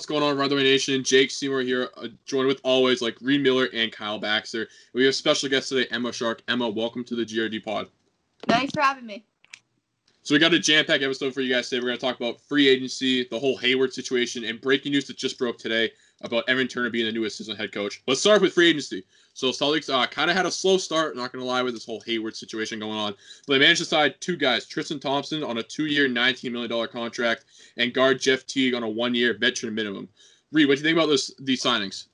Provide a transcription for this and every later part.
What's going on, Runaway Nation? Jake Seymour here, uh, joined with always like Reid Miller and Kyle Baxter. We have special guest today, Emma Shark. Emma, welcome to the GRD pod. Thanks for having me. So we got a jam-packed episode for you guys today. We're going to talk about free agency, the whole Hayward situation, and breaking news that just broke today about Evan Turner being the new assistant head coach. Let's start with free agency. So Celtics uh, kind of had a slow start, not going to lie, with this whole Hayward situation going on. But they managed to sign two guys, Tristan Thompson on a two-year, $19 million contract, and guard Jeff Teague on a one-year veteran minimum. Reid, what do you think about this, these signings?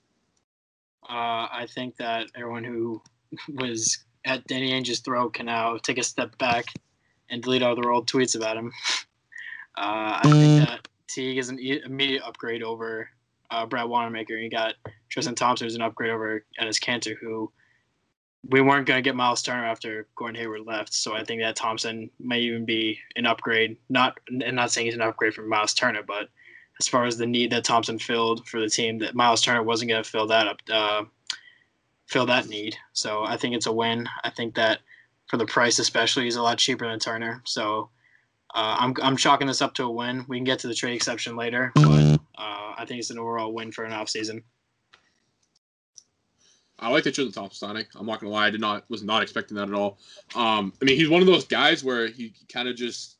Uh, I think that everyone who was at Danny Ainge's throat can now take a step back and delete all their old tweets about him. Uh, I think that Teague is an immediate upgrade over uh, Brad Wanamaker. You got Tristan Thompson, who's an upgrade over Enes Kanter, who we weren't going to get Miles Turner after Gordon Hayward left. So I think that Thompson may even be an upgrade. Not and not saying he's an upgrade from Miles Turner, but as far as the need that Thompson filled for the team, that Miles Turner wasn't going to fill that up, uh, fill that need. So I think it's a win. I think that for the price, especially, he's a lot cheaper than Turner. So uh, I'm I'm chalking this up to a win. We can get to the trade exception later, but uh, I think it's an overall win for an offseason. I like to show the top Sonic. I'm not gonna lie, I did not was not expecting that at all. Um, I mean, he's one of those guys where he kind of just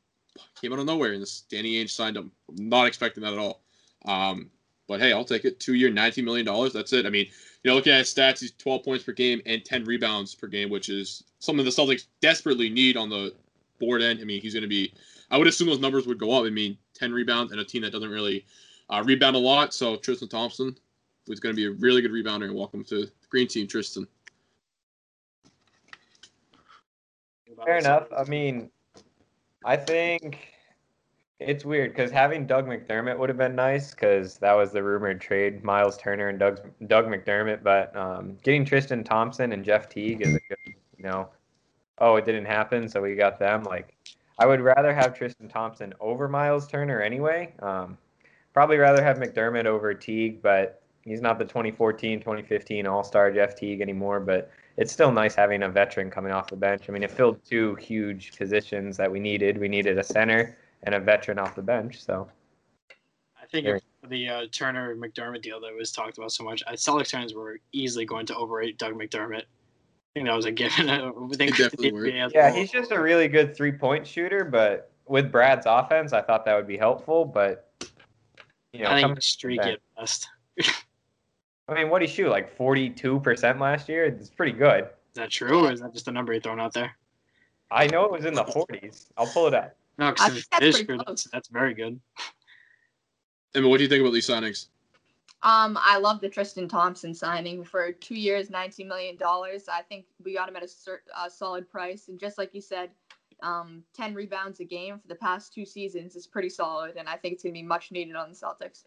came out of nowhere, and this Danny Ainge signed him. Not expecting that at all. Um, but hey, I'll take it. Two year, nineteen million dollars. That's it. I mean, you know, looking at his stats, he's 12 points per game and 10 rebounds per game, which is something the Celtics desperately need on the board end. I mean, he's going to be. I would assume those numbers would go up. I mean, 10 rebounds and a team that doesn't really uh, rebound a lot. So Tristan Thompson is going to be a really good rebounder. And welcome to the Green Team, Tristan. Fair enough. I mean, I think it's weird because having Doug McDermott would have been nice because that was the rumored trade, Miles Turner and Doug Doug McDermott. But um, getting Tristan Thompson and Jeff Teague is a good, you know, oh, it didn't happen, so we got them. Like, I would rather have Tristan Thompson over Miles Turner anyway. Um, probably rather have McDermott over Teague, but he's not the 2014, 2015 All Star Jeff Teague anymore. But it's still nice having a veteran coming off the bench. I mean, it filled two huge positions that we needed. We needed a center and a veteran off the bench. So I think if the uh, Turner McDermott deal that was talked about so much, I Celtics fans were easily going to overrate Doug McDermott. I think that was a given. I think yeah, he's just a really good three point shooter, but with Brad's offense, I thought that would be helpful. But you know, I think streak at best. I mean, what did he shoot? Like forty two percent last year. It's pretty good. Is that true, or is that just a number you thrown out there? I know it was in the forties. I'll pull it up. No, because that's, that's, that's very good. Emma, what do you think about these signings? Um, I love the Tristan Thompson signing for two years, nineteen million dollars. I think we got him at a cert, uh, solid price, and just like you said, um, ten rebounds a game for the past two seasons is pretty solid, and I think it's gonna be much needed on the Celtics.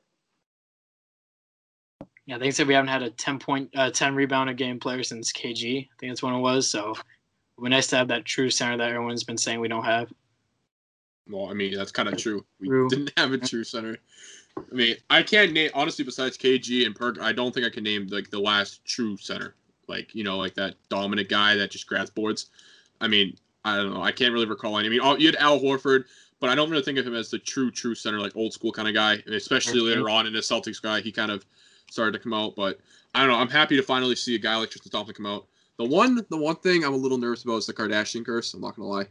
Yeah, they said we haven't had a ten point, uh, ten rebound a game player since KG. I think that's when it was. So, it would be nice to have that true center that everyone's been saying we don't have. Well, I mean, that's kind of true. We true. didn't have a true center. I mean, I can't name honestly besides KG and Perk. I don't think I can name like the last true center, like you know, like that dominant guy that just grabs boards. I mean, I don't know. I can't really recall any. I mean, oh, you had Al Horford, but I don't really think of him as the true true center, like old school kind of guy. Especially okay. later on in the Celtics guy, he kind of started to come out. But I don't know. I'm happy to finally see a guy like Tristan Thompson come out. The one, the one thing I'm a little nervous about is the Kardashian curse. I'm not gonna lie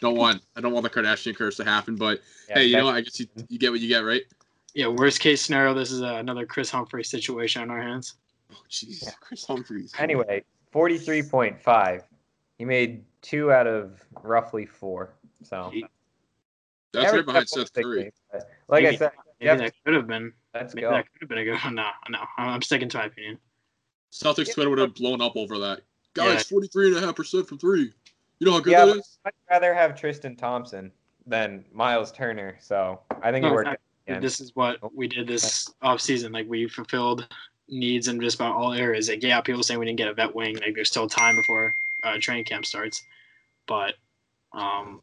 don't want I don't want the Kardashian curse to happen. But yeah, hey, you know, I guess you, you get what you get, right? Yeah. Worst case scenario, this is uh, another Kris Humphries situation on our hands. Oh, jeez, yeah. Kris Humphries. Anyway, forty-three point five. He made two out of roughly four. So that's right behind Seth Curry. Like maybe, I said, maybe that could have been. Let's maybe go. That could have been a good. No, no, I'm sticking to my opinion. Celtics Twitter would have blown up over that. Guys, forty-three and a half percent from three. You know how good yeah, that is? I'd rather have Tristan Thompson than Miles Turner. So I think no, it worked. This is what we did this off season. Like we fulfilled needs in just about all areas. Like yeah, people saying we didn't get a vet wing. Like there's still time before uh, training camp starts, but um,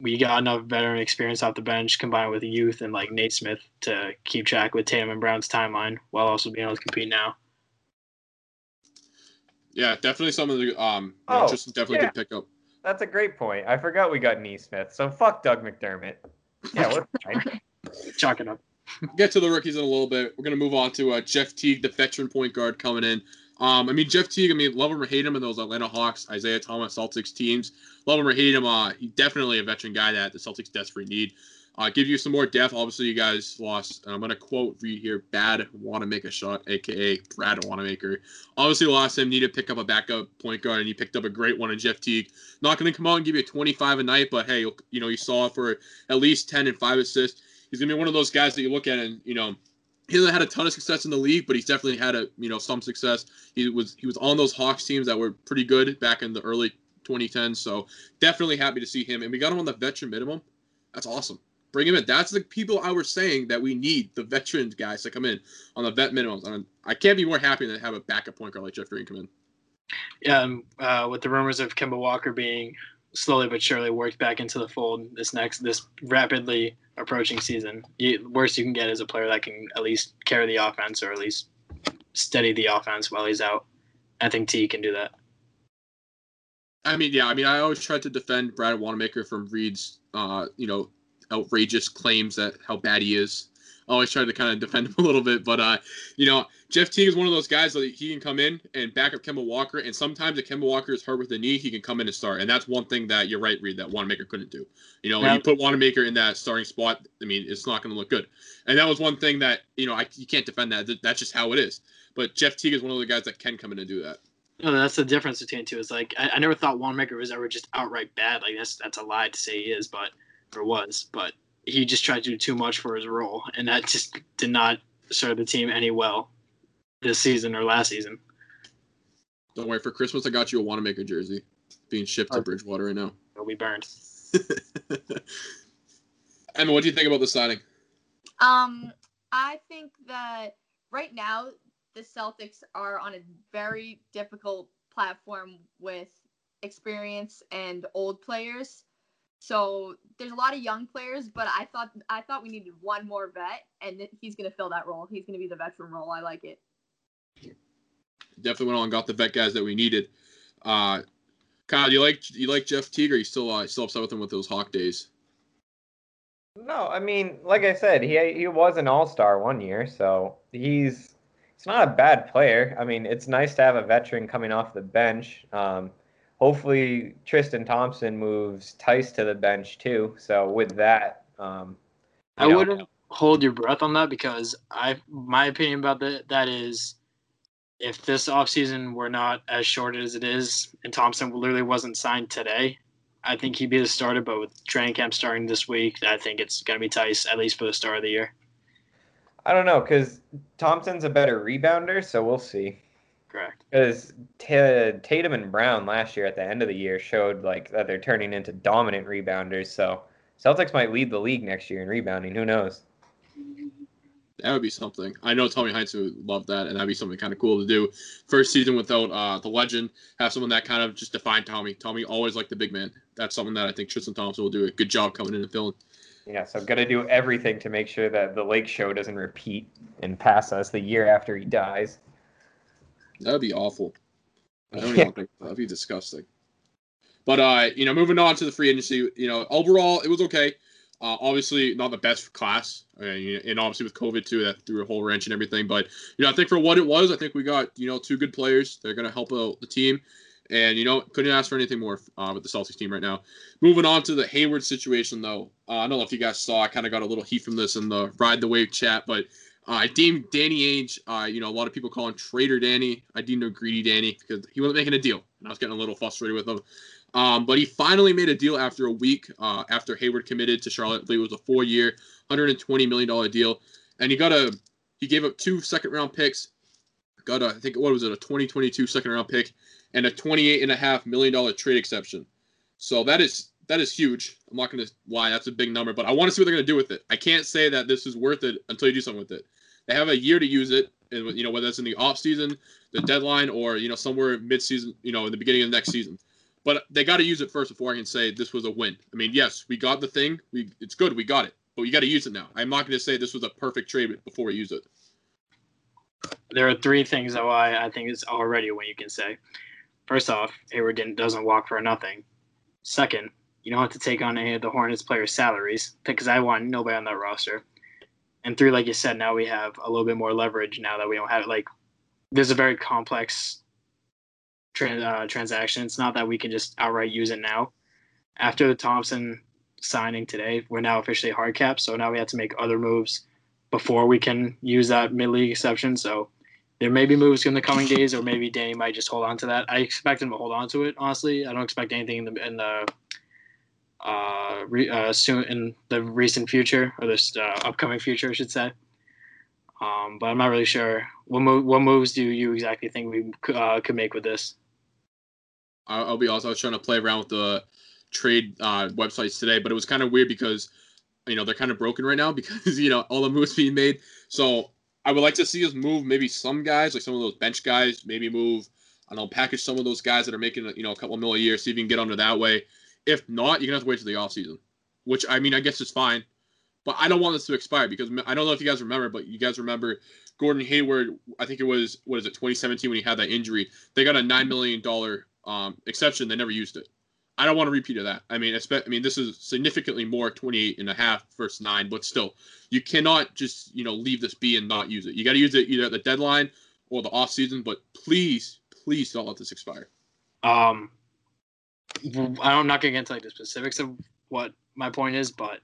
we got enough veteran experience off the bench combined with youth and like Nesmith to keep track with Tatum and Brown's timeline while also being able to compete now. Yeah, definitely some of the um, oh, just definitely yeah. good pickup. That's a great point. I forgot we got Nesmith. So fuck Doug McDermott. Yeah, we're fine. Chalk it up. get to the rookies in a little bit. We're gonna move on to uh, Jeff Teague, the veteran point guard coming in. Um, I mean Jeff Teague. I mean, love him or hate him in those Atlanta Hawks, Isaiah Thomas Celtics teams. Love him or hate him. Uh, he's definitely a veteran guy that the Celtics desperately need. Uh, give you some more depth. Obviously, you guys lost. I'm gonna quote Reid here. Bad want to make a shot, aka Brad Wanamaker. Obviously, lost him. Need to pick up a backup point guard, and he picked up a great one in Jeff Teague. Not gonna come out and give you 25 a night, but hey, you know you saw for at least 10 and five assists. He's gonna be one of those guys that you look at and you know he hasn't had a ton of success in the league, but he's definitely had a you know some success. He was he was on those Hawks teams that were pretty good back in the early 2010s. So definitely happy to see him, and we got him on the veteran minimum. That's awesome. Bring him in. That's the people I was saying that we need the veteran guys to come in on the vet minimums. I, I can't be more happy than to have a backup point guard like Jeff Green come in. Yeah, uh, with the rumors of Kemba Walker being slowly but surely worked back into the fold this next this rapidly approaching season, you, worst you can get is a player that can at least carry the offense or at least steady the offense while he's out. I think T can do that. I mean, yeah, I mean, I always try to defend Brad Wanamaker from Reid's, uh, you know, outrageous claims that how bad he is. I always try to kind of defend him a little bit, but uh, you know, Jeff Teague is one of those guys that he can come in and back up Kemba Walker, and sometimes if Kemba Walker is hurt with the knee, he can come in and start, and that's one thing that you're right, Reid, that Wanamaker couldn't do. You know, yeah. when you put Wanamaker in that starting spot, I mean, it's not going to look good, and that was one thing that you know I you can't defend that. That's just how it is. But Jeff Teague is one of the guys that can come in and do that. No, that's the difference between two. Is like I, I never thought Wanamaker was ever just outright bad. Like that's that's a lie to say he is, but or was, but he just tried to do too much for his role, and that just did not serve the team any well this season or last season. Don't worry, for Christmas I got you a Wanamaker jersey being shipped to Bridgewater right now. It'll be burned. Emma, what do you think about the signing? Um, I think that right now the Celtics are on a very difficult platform with experience and old players. So there's a lot of young players, but I thought I thought we needed one more vet, and he's gonna fill that role. He's gonna be the veteran role. I like it. Definitely went on and got the vet guys that we needed. Uh, Kyle, do you like you like Jeff Teague? Or are you still uh, still upset with him with those Hawk days? No, I mean, like I said, he he was an All Star one year, so he's he's not a bad player. I mean, it's nice to have a veteran coming off the bench. Um, hopefully Tristan Thompson moves Theis to the bench too. So with that, um, I know, wouldn't hold your breath on that because I my opinion about that that is if this offseason were not as short as it is and Thompson literally wasn't signed today, I think he'd be the starter. But with training camp starting this week, I think it's going to be Theis at least for the start of the year. I don't know because Thompson's a better rebounder, so we'll see. Correct. Because T- Tatum and Brown last year at the end of the year showed like that they're turning into dominant rebounders. So Celtics might lead the league next year in rebounding. Who knows? That would be something. I know Tommy Heinsohn would love that, and that'd be something kind of cool to do. First season without uh, the legend, have someone that kind of just defined Tommy. Tommy always liked the big man. That's something that I think Tristan Thompson will do a good job coming in and filling. Yeah, so got to do everything to make sure that the Lake Show doesn't repeat and pass us the year after he dies. That would be awful. I don't even think that'd be disgusting. But uh, you know, moving on to the free agency, you know, overall it was okay. Uh, obviously not the best class, and obviously with COVID too, that threw a whole wrench and everything. But you know, I think for what it was, I think we got you know two good players. They're going to help out the team, and you know, couldn't ask for anything more uh, with the Celtics team right now. Moving on to the Hayward situation, though, uh, I don't know if you guys saw. I kind of got a little heat from this in the ride the wave chat, but uh, I deem Danny Ainge, uh, you know, a lot of people call him Trader Danny. I deemed him Greedy Danny because he wasn't making a deal. And I was getting a little frustrated with him. Um, but he finally made a deal after a week uh, after Hayward committed to Charlotte. I believe it was a four-year, $120 million deal. And he got a he gave up two second-round picks. Got a, I think what was it, a 2022 second-round pick and a $28.5 million trade exception. So that is that is huge. I'm not going to lie, that's a big number, but I want to see what they're going to do with it. I can't say that this is worth it until you do something with it. They have a year to use it, and you know whether that's in the off season, the deadline, or you know somewhere mid season, you know in the beginning of the next season. But they got to use it first before I can say this was a win. I mean, yes, we got the thing. We it's good. We got it, but we got to use it now. I'm not going to say this was a perfect trade before we use it. There are three things that I, I think is already what you can say. First off, Hayward didn't, doesn't walk for nothing. Second, you don't have to take on any of the Hornets players' salaries because I want nobody on that roster. and three, like you said, now we have a little bit more leverage now that we don't have it. like. There's a very complex trans, uh, transaction. It's not that we can just outright use it now. After the Thompson signing today, we're now officially hard cap. So now we have to make other moves before we can use that mid league exception. So there may be moves in the coming days, or maybe Danny might just hold on to that. I expect him to hold on to it. Honestly, I don't expect anything in the in the uh, re, uh soon in the recent future or this uh, upcoming future, I should say. Um, but I'm not really sure what move, what moves do you exactly think we uh, could make with this. I'll be honest. I was trying to play around with the trade uh, websites today, but it was kind of weird because you know they're kind of broken right now because you know all the moves being made. So I would like to see us move maybe some guys, like some of those bench guys, maybe move. And I don't know, package some of those guys that are making you know a couple mil a year, see if you can get under that way. If not, you're gonna have to wait till the off season, which I mean I guess is fine. But I don't want this to expire because I don't know if you guys remember, but you guys remember Gordon Hayward. I think it was what is it 2017 when he had that injury. They got a nine million dollar um, exception. They never used it. I don't want to repeat of that. I mean, I mean, this is significantly more 28 and a half versus nine, but still, you cannot just, you know, leave this be and not use it. You got to use it either at the deadline or the off season, but please, please don't let this expire. Um, I'm not going to get into like the specifics of what my point is, but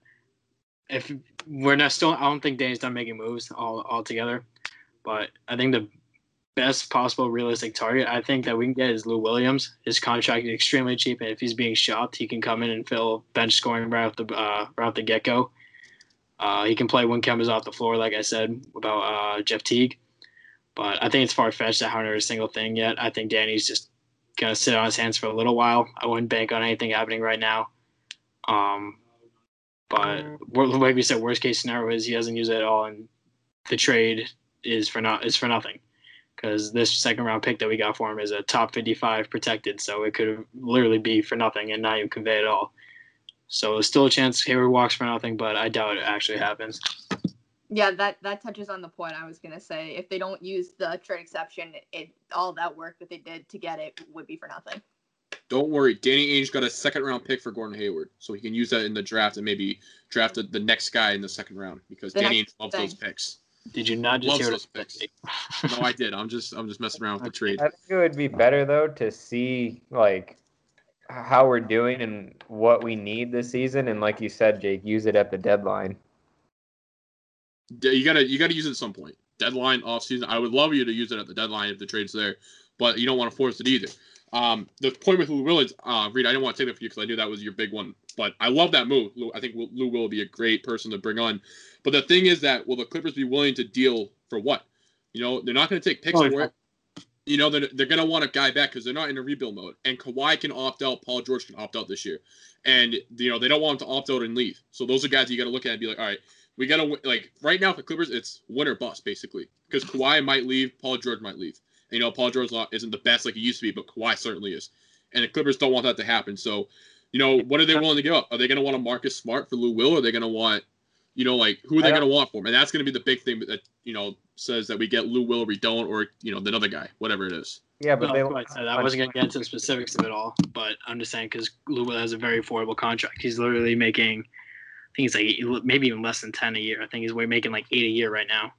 if we're not still, I don't think Danny's done making moves all altogether, but I think the best possible realistic target I think that we can get is Lou Williams. His contract is extremely cheap, and if he's being shopped, he can come in and fill bench scoring right off the uh, right off the get go. Uh, he can play when Kemba's off the floor, like I said about uh, Jeff Teague. But I think it's far fetched to have a single thing yet. I think Danny's just gonna sit on his hands for a little while. I wouldn't bank on anything happening right now. Um, but like we said, worst case scenario is he doesn't use it at all, and the trade is for not is for nothing because this second round pick that we got for him is a top 55 protected, so it could literally be for nothing and not even convey at all. So there's still a chance Hayward walks for nothing, but I doubt it actually happens. Yeah, that that touches on the point I was gonna say. If they don't use the trade exception, it all that work that they did to get it would be for nothing. Don't worry, Danny Ainge got a second round pick for Gordon Hayward, so he can use that in the draft and maybe draft the, the next guy in the second round because the Danny Ainge loves thing. those picks. Did you not just hear those picks? no, I did. I'm just I'm just messing around with the trade. I think it would be better though to see like how we're doing and what we need this season, and like you said, Jake, use it at the deadline. You gotta you gotta use it at some point. Deadline off season. I would love you to use it at the deadline if the trade's there, but you don't want to force it either. Um, the point with Lou Williams, uh, Reid, I didn't want to take that for you because I knew that was your big one, but I love that move. Lou, I think Lou will be a great person to bring on. But the thing is that will the Clippers be willing to deal for what? You know, they're not going to take picks oh, for it. You know, they're, they're going to want a guy back because they're not in a rebuild mode. And Kawhi can opt out. Paul George can opt out this year. And, you know, they don't want him to opt out and leave. So those are guys you got to look at and be like, all right, we got to, like, right now for Clippers, it's win or bust, basically. Because Kawhi might leave, Paul George might leave. And, you know, Paul George isn't the best like he used to be, but Kawhi certainly is. And the Clippers don't want that to happen. So, you know, what are they willing to give up? Are they going to want a Marcus Smart for Lou Will? Or are they going to want you know, like who are they going to want for him? And that's going to be the big thing that you know says that we get Lou Will, or we don't, or you know, the other guy, whatever it is. Yeah, but no, they, I, I wasn't going to get into the specifics of it all, but I'm just saying because Lou Will has a very affordable contract. He's literally making, I think he's like maybe even less than ten a year. I think he's we're making like eight a year right now.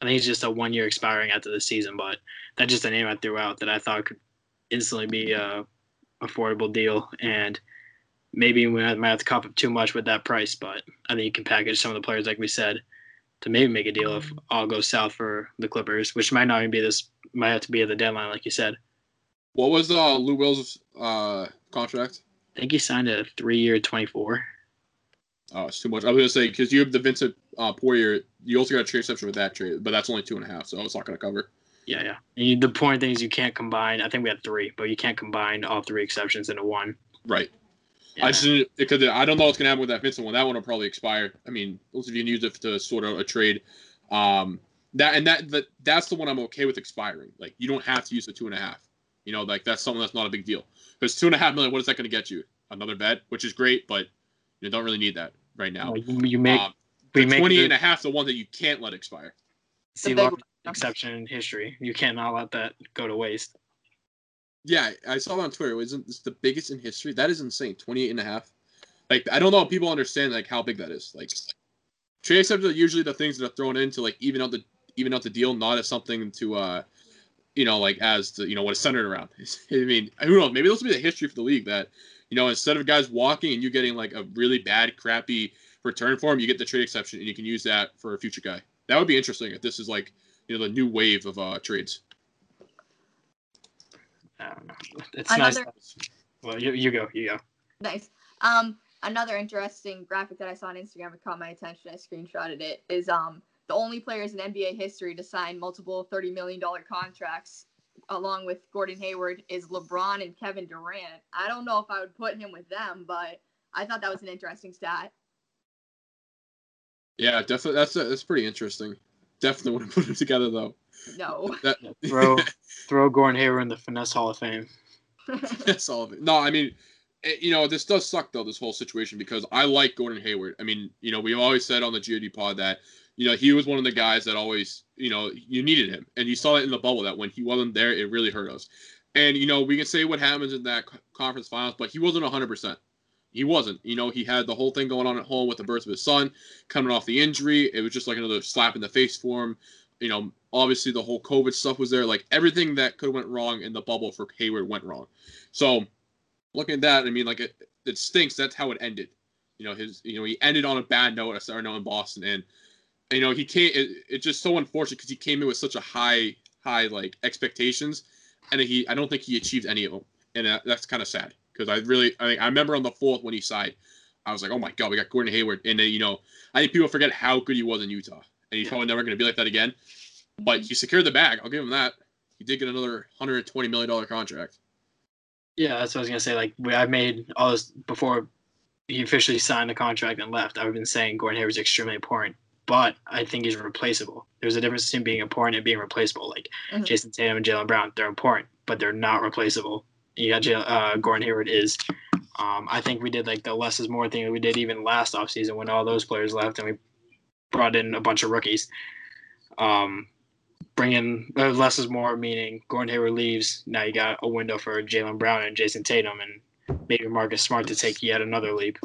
I think he's just a one year expiring after the season, but that's just a name I threw out that I thought could instantly be a affordable deal and maybe we might have to cop up too much with that price, but I think you can package some of the players, like we said, to maybe make a deal if all goes south for the Clippers, which might not even be this, might have to be at the deadline, like you said. What was uh, Lou Will's uh, contract? I think he signed a three-year, twenty-four. Oh, it's too much. I was gonna say because you have the Vincent uh, Poirier, you also got a trade exception with that trade, but that's only two and a half, so it's not gonna cover. Yeah, yeah. You, the point thing is you can't combine. I think we had three, but you can't combine all three exceptions into one. Right. Yeah. I just because I don't know what's gonna happen with that Vincent one. That one will probably expire. I mean, most of you can use it to sort out a trade. Um, that and that, that that's the one I'm okay with expiring. Like you don't have to use the two and a half. You know, like that's something that's not a big deal. Because two and a half million, what is that going to get you? Another vet, which is great, but you don't really need that right now. you make um, we make 28 the, and a half, the one that you can't let expire. See, exception in history. You cannot let that go to waste. Yeah, I saw it on Twitter. It wasn't this the biggest in history? That is insane. 28 and a half. Like I don't know if people understand like how big that is. Like trade exceptions are usually the things that are thrown in to like even out the even out the deal, not as something to uh you know like as to you know what is centered around. I mean, who knows? Maybe this will be the history for the league that you know instead of guys walking and you getting like a really bad, crappy return for him, you get the trade exception and you can use that for a future guy. That would be interesting if this is like you know the new wave of uh trades. I don't know. It's Another... nice. Well, you, you go. You go. Nice. Um, another interesting graphic that I saw on Instagram that caught my attention. I screenshotted it. Is um the only players in NBA history to sign multiple thirty million dollar contracts, along with Gordon Hayward, is LeBron and Kevin Durant. I don't know if I would put him with them, but I thought that was an interesting stat. Yeah, definitely. That's a, that's pretty interesting. Definitely wouldn't put them together though. No. That, throw throw Gordon Hayward in the finesse Hall of Fame. finesse Hall of Fame. No, I mean, it, Eh, you know, this does suck though. This whole situation because I like Gordon Hayward. I mean, you know, we've always said on the GRD pod that you know he was one of the guys that always you know you needed him, and you saw it in the bubble that when he wasn't there, it really hurt us. And you know, we can say what happens in that conference finals, but he wasn't 100. percent he wasn't. You know, he had the whole thing going on at home with the birth of his son, coming off the injury. It was just like another slap in the face for him. You know, obviously the whole COVID stuff was there. Like everything that could went wrong in the bubble for Hayward went wrong. So looking at that, I mean, like it, it stinks. That's how it ended. You know, his, you know, he ended on a bad note. I started note in Boston, and you know, he came. It, it's just so unfortunate because he came in with such a high, high like expectations, and he, I don't think he achieved any of them, and uh, that's kind of sad because I really I, think I remember on the fourth when he signed, I was like, oh my god, we got Gordon Hayward, and then you know I think people forget how good he was in Utah, and he's probably never going to be like that again. But he secured the bag. I'll give him that. He did get another 120 million dollar contract. Yeah, that's what I was gonna say. Like I made all this before he officially signed the contract and left. I've been saying Gordon Hayward's extremely important, but I think he's replaceable. There's a difference between being important and being replaceable. Like mm-hmm. Jayson Tatum and Jalen Brown, they're important, but they're not replaceable you got uh, Gordon Hayward is. Um, I think we did like the less is more thing that we did even last offseason when all those players left and we brought in a bunch of rookies. Um, bring in uh, less is more, meaning Gordon Hayward leaves. Now you got a window for Jalen Brown and Jayson Tatum and maybe Marcus Smart to take yet another leap.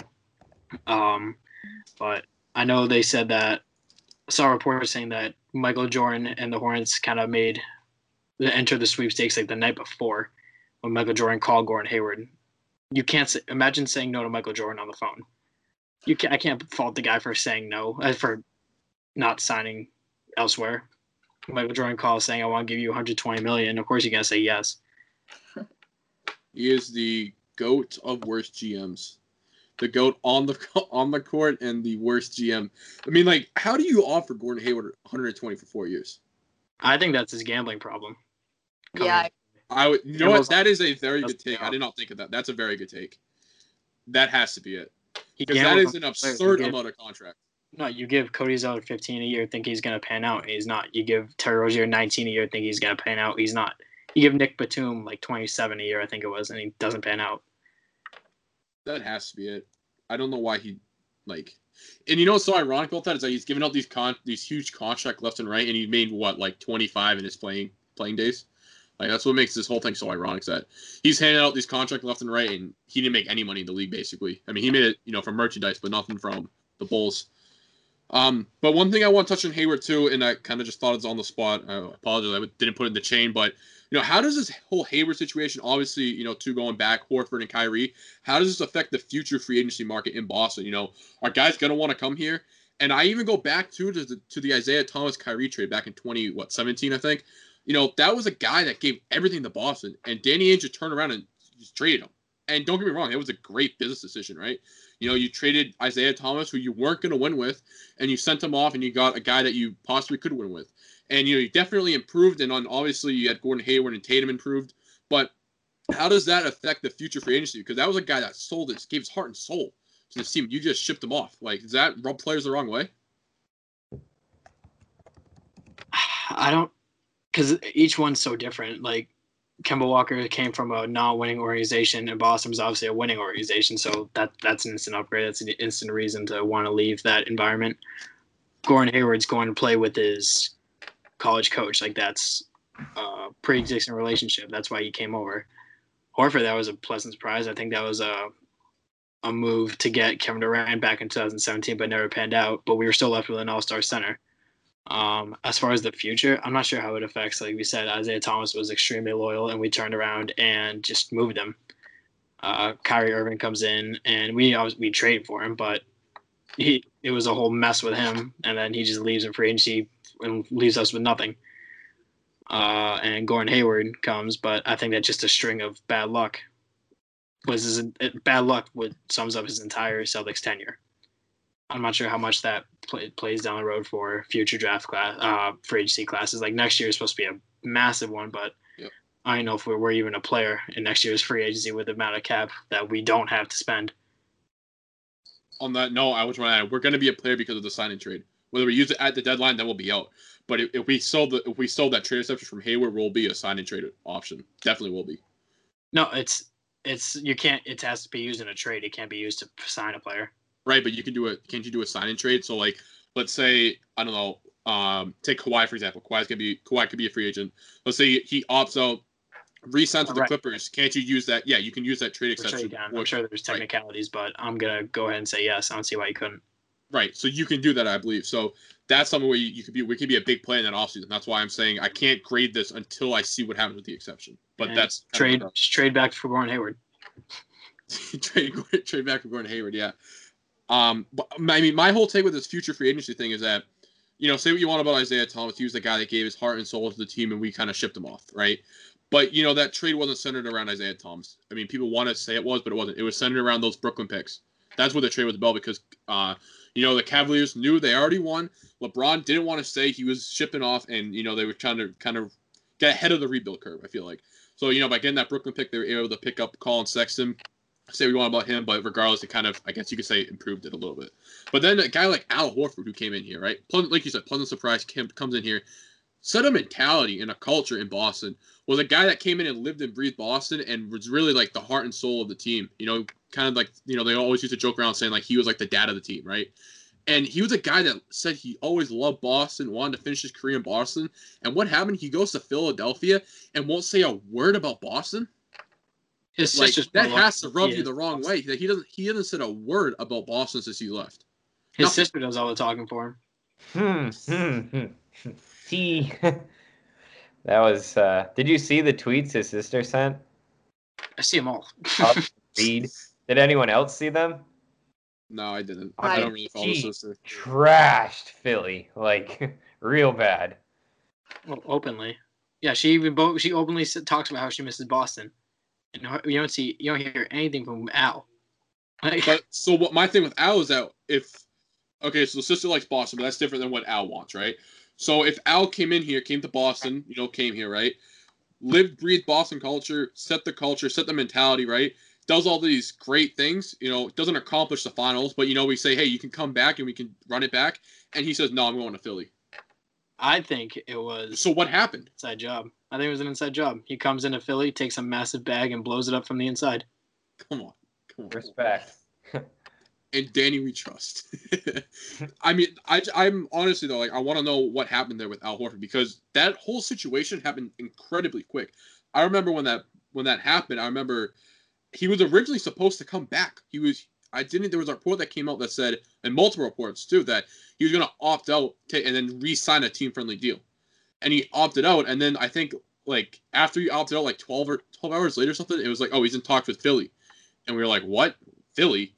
Um, but I know they said that I saw reports saying that Michael Jordan and the Hornets kind of made the enter the sweepstakes like the night before when Michael Jordan called Gordon Hayward. You can't say, imagine saying no to Michael Jordan on the phone. You can I can't fault the guy for saying no uh, for not signing elsewhere. Michael Jordan calls saying I want to give you 120 million. Of course you're gonna say yes. he is the goat of worst GMs. The goat on the on the court and the worst GM. I mean, like, how do you offer Gordon Hayward 120 for four years? I think that's his gambling problem. Yeah, I would. You know what? That is a very good take. I did not think of that. That's a very good take. That has to be it. Because that is an absurd amount of contract. No, you give Cody Zeller 15 a year, think he's going to pan out, he's not. You give Terry Rozier 19 a year, think he's going to pan out, he's not. You give Nick Batum like 27 a year, I think it was, and he doesn't pan out. That has to be it. I don't know why he like. And you know what's so ironic about that is that he's giving out these con these huge contract left and right, and he made what like 25 in his playing playing days. Like that's what makes this whole thing so ironic. Is that he's handing out these contracts left and right, and he didn't make any money in the league. Basically, I mean, he made it, you know, from merchandise, but nothing from the Bulls. Um, but one thing I want to touch on Hayward too, and I kind of just thought it's on the spot. I apologize, I didn't put it in the chain, but you know, how does this whole Hayward situation, obviously, you know, two going back, Horford and Kyrie, how does this affect the future free agency market in Boston? You know, are guys gonna want to come here? And I even go back to to the, to the Isaiah Thomas Kyrie trade back in twenty what seventeen, I think you know, that was a guy that gave everything to Boston, and Danny Ainge turned around and just traded him. And don't get me wrong, it was a great business decision, right? You know, you traded Isaiah Thomas, who you weren't going to win with, and you sent him off, and you got a guy that you possibly could win with. And you know, you definitely improved, and on obviously you had Gordon Hayward and Tatum improved. But how does that affect the future free agency? Because that was a guy that sold it, gave his heart and soul to this team. You just shipped him off. Like, does that rub players the wrong way? I don't because each one's so different. Like Kemba Walker came from a non-winning organization, and Boston was obviously a winning organization, so that that's an instant upgrade. That's an instant reason to want to leave that environment. Gordon Hayward's going to play with his college coach, like that's a pre-existing relationship. That's why he came over. Horford, that was a pleasant surprise. I think that was a a move to get Kevin Durant back in 2017, but never panned out. But we were still left with an All Star center. Um, as far as the future, I'm not sure how it affects. Like we said, Isaiah Thomas was extremely loyal, and we turned around and just moved him. Uh, Kyrie Irving comes in, and we we trade for him, but he it was a whole mess with him, and then he just leaves in free agency and leaves us with nothing. Uh, and Gordon Hayward comes, but I think that's just a string of bad luck. Was his bad luck? What sums up his entire Celtics tenure. I'm not sure how much that play, plays down the road for future draft class, uh, free agency classes. Like next year is supposed to be a massive one, but yep. I don't know if we're, we're even a player in next year's free agency with the amount of cap that we don't have to spend. On that note, I was add, we're going to be a player because of the signing trade. Whether we use it at the deadline, then we'll be out. But if, if we sold the if we sold that trade exception from Hayward, we'll be a signing trade option. Definitely will be. No, it's it's you can't. It has to be used in a trade. It can't be used to sign a player. Right, but you can do a Can't you do a sign and trade? So like, let's say I don't know. Um, take Kawhi for example. Kawhi's gonna be Kawhi could be a free agent. Let's say he opts out, resigns with the Clippers. Can't you use that? Yeah, you can use that trade exception. I'm sure there's technicalities, right. but I'm gonna go ahead and say yes. I don't see why you couldn't. Right, so you can do that, I believe. So that's something where you, you could be we could be a big play in that offseason. That's why I'm saying I can't grade this until I see what happens with the exception. But and that's trade trade back for Gordon Hayward. trade trade back for Gordon Hayward, yeah. Um, but, I mean, my whole take with this future free agency thing is that, you know, say what you want about Isaiah Thomas, he was the guy that gave his heart and soul to the team, and we kind of shipped him off, right? But you know that trade wasn't centered around Isaiah Thomas. I mean, people want to say it was, but it wasn't. It was centered around those Brooklyn picks. That's what the trade was about because, uh, you know, the Cavaliers knew they already won. LeBron didn't want to say he was shipping off, and you know they were trying to kind of get ahead of the rebuild curve. I feel like so. You know, by getting that Brooklyn pick, they were able to pick up Collin Sexton say we want about him, but regardless, it kind of, I guess you could say, improved it a little bit. But then a guy like Al Horford, who came in here, right? Pleasant, Like you said, pleasant surprise, comes in here, set a mentality and a culture in Boston. Was a guy that came in and lived and breathed Boston and was really like the heart and soul of the team. You know, kind of like, you know, they always used to joke around saying like he was like the dad of the team, right? And he was a guy that said he always loved Boston, wanted to finish his career in Boston. And what happened? He goes to Philadelphia and won't say a word about Boston. His like, that has to rub you the wrong way. He doesn't. He hasn't said a word about Boston since you left. His Nothing. sister does all the talking for him. Hmm. Hmm. hmm. He. that was. uh Did you see the tweets his sister sent? I see them all. read. Did anyone else see them? No, I didn't. I, I don't really follow the sister. Trashed Philly like real bad. Well, openly. Yeah, she even she openly talks about how she misses Boston and you don't see you don't hear anything from Al. but so what my thing with Al is that if okay, so the sister likes Boston, but that's different than what Al wants, right? So if Al came in here, came to Boston, you know, came here, right? Lived, breathed Boston culture, set the culture, set the mentality, right? Does all these great things, you know, doesn't accomplish the finals, but you know, we say, hey, you can come back and we can run it back, and he says, no, I'm going to Philly. I think it was. So what happened? Inside job. I think it was an inside job. He comes into Philly, takes a massive bag, and blows it up from the inside. Come on, come on. Respect. and Danny, we trust. I mean, I, I'm honestly though, like, I want to know what happened there with Al Horford because that whole situation happened incredibly quick. I remember when that when that happened. I remember he was originally supposed to come back. He was. I didn't. There was a report that came out that said, and multiple reports too, that he was going to opt out to, and then re-sign a team-friendly deal and he opted out. And then I think like after he opted out, like twelve or twelve hours later, or something, it was like, oh, he's in talks with Philly, and we were like, what, Philly?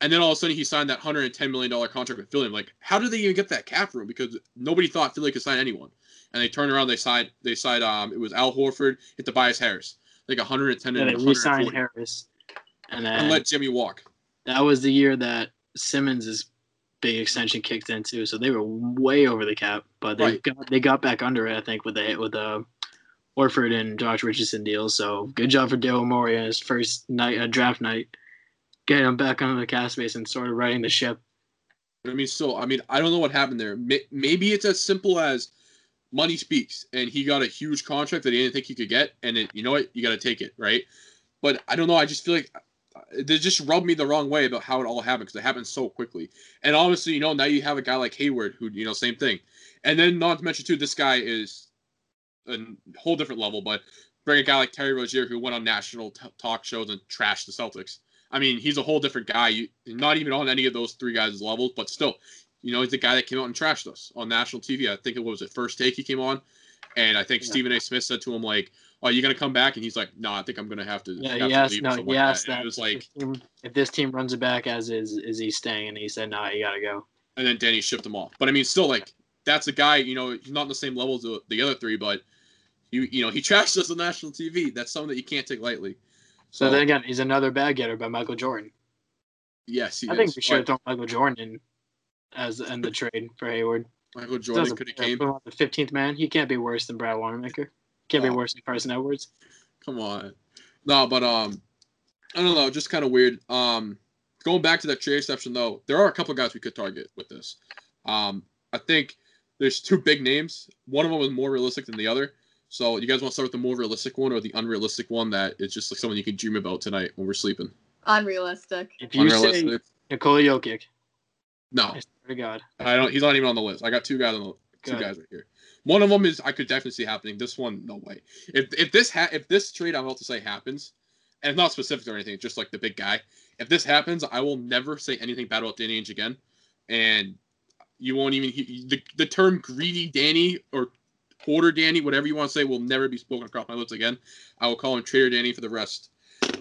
And then all of a sudden he signed that hundred and ten million dollar contract with Philly. I'm like, how did they even get that cap room? Because nobody thought Philly could sign anyone. And they turned around, they signed, they signed, um, it was Al Horford hit Tobias Harris, like 110 and, and they signed Harris, and then and let Jimmy walk. That was the year that Simmons' big extension kicked in too, so they were way over the cap. But they right. got they got back under it, I think, with the with the Horford and Josh Richardson deals. So good job for Daryl Morey on his first night, uh, draft night, getting him back on the cap space and sort of riding the ship. I mean, so I mean, I don't know what happened there. Maybe it's as simple as money speaks, and he got a huge contract that he didn't think he could get, and it, you know what, you got to take it, right? But I don't know. I just feel like they just rubbed me the wrong way about how it all happened because it happened so quickly. And obviously, you know, now you have a guy like Hayward who, you know, same thing. And then not to mention too, this guy is a whole different level. But bring a guy like Terry Rozier who went on national t- talk shows and trashed the Celtics. I mean, he's a whole different guy. You, not even on any of those three guys' levels, but still, you know, he's the guy that came out and trashed us on national TV. I think it was at first take he came on, and I think yeah. Stephen A. Smith said to him like, "Oh, you gonna come back?" And he's like, "No, I think I'm gonna have to." Yeah, have he asked. No, he like that. that. It was like, if, team, if this team runs it back as is, is he staying? And he said, "No, you gotta go." And then Danny shipped him off. But I mean, still, like, that's a guy. You know, he's not on the same level as the, the other three, but you you know he trashed us on national TV. That's something that you can't take lightly. So, so then again, he's another bag getter by Michael Jordan. Yes, I is. think we should have thrown Michael Jordan in as in the trade for Hayward. Michael Jordan could have came. The fifteenth man, he can't be worse than Brad Wanamaker. Can't oh. be worse than Carson Edwards. Come on, no, but um, I don't know, just kind of weird. Um, going back to that trade exception though, there are a couple guys we could target with this. Um, I think there's two big names. One of them is more realistic than the other. So you guys want to start with the more realistic one or the unrealistic one that is just like someone you can dream about tonight when we're sleeping? Unrealistic. If you Unrealistic. say Nikola Jokic, no, I swear to God, I don't. He's not even on the list. I got two guys on the two Good. guys right here. One of them is I could definitely see happening. This one, no way. If if this ha- if this trade I'm about to say happens, and it's not specific or anything, just like the big guy. If this happens, I will never say anything bad about Danny Ainge again, and you won't even the the term greedy Danny or quarter Danny, whatever you want to say, will never be spoken across my lips again. I will call him Trader Danny for the rest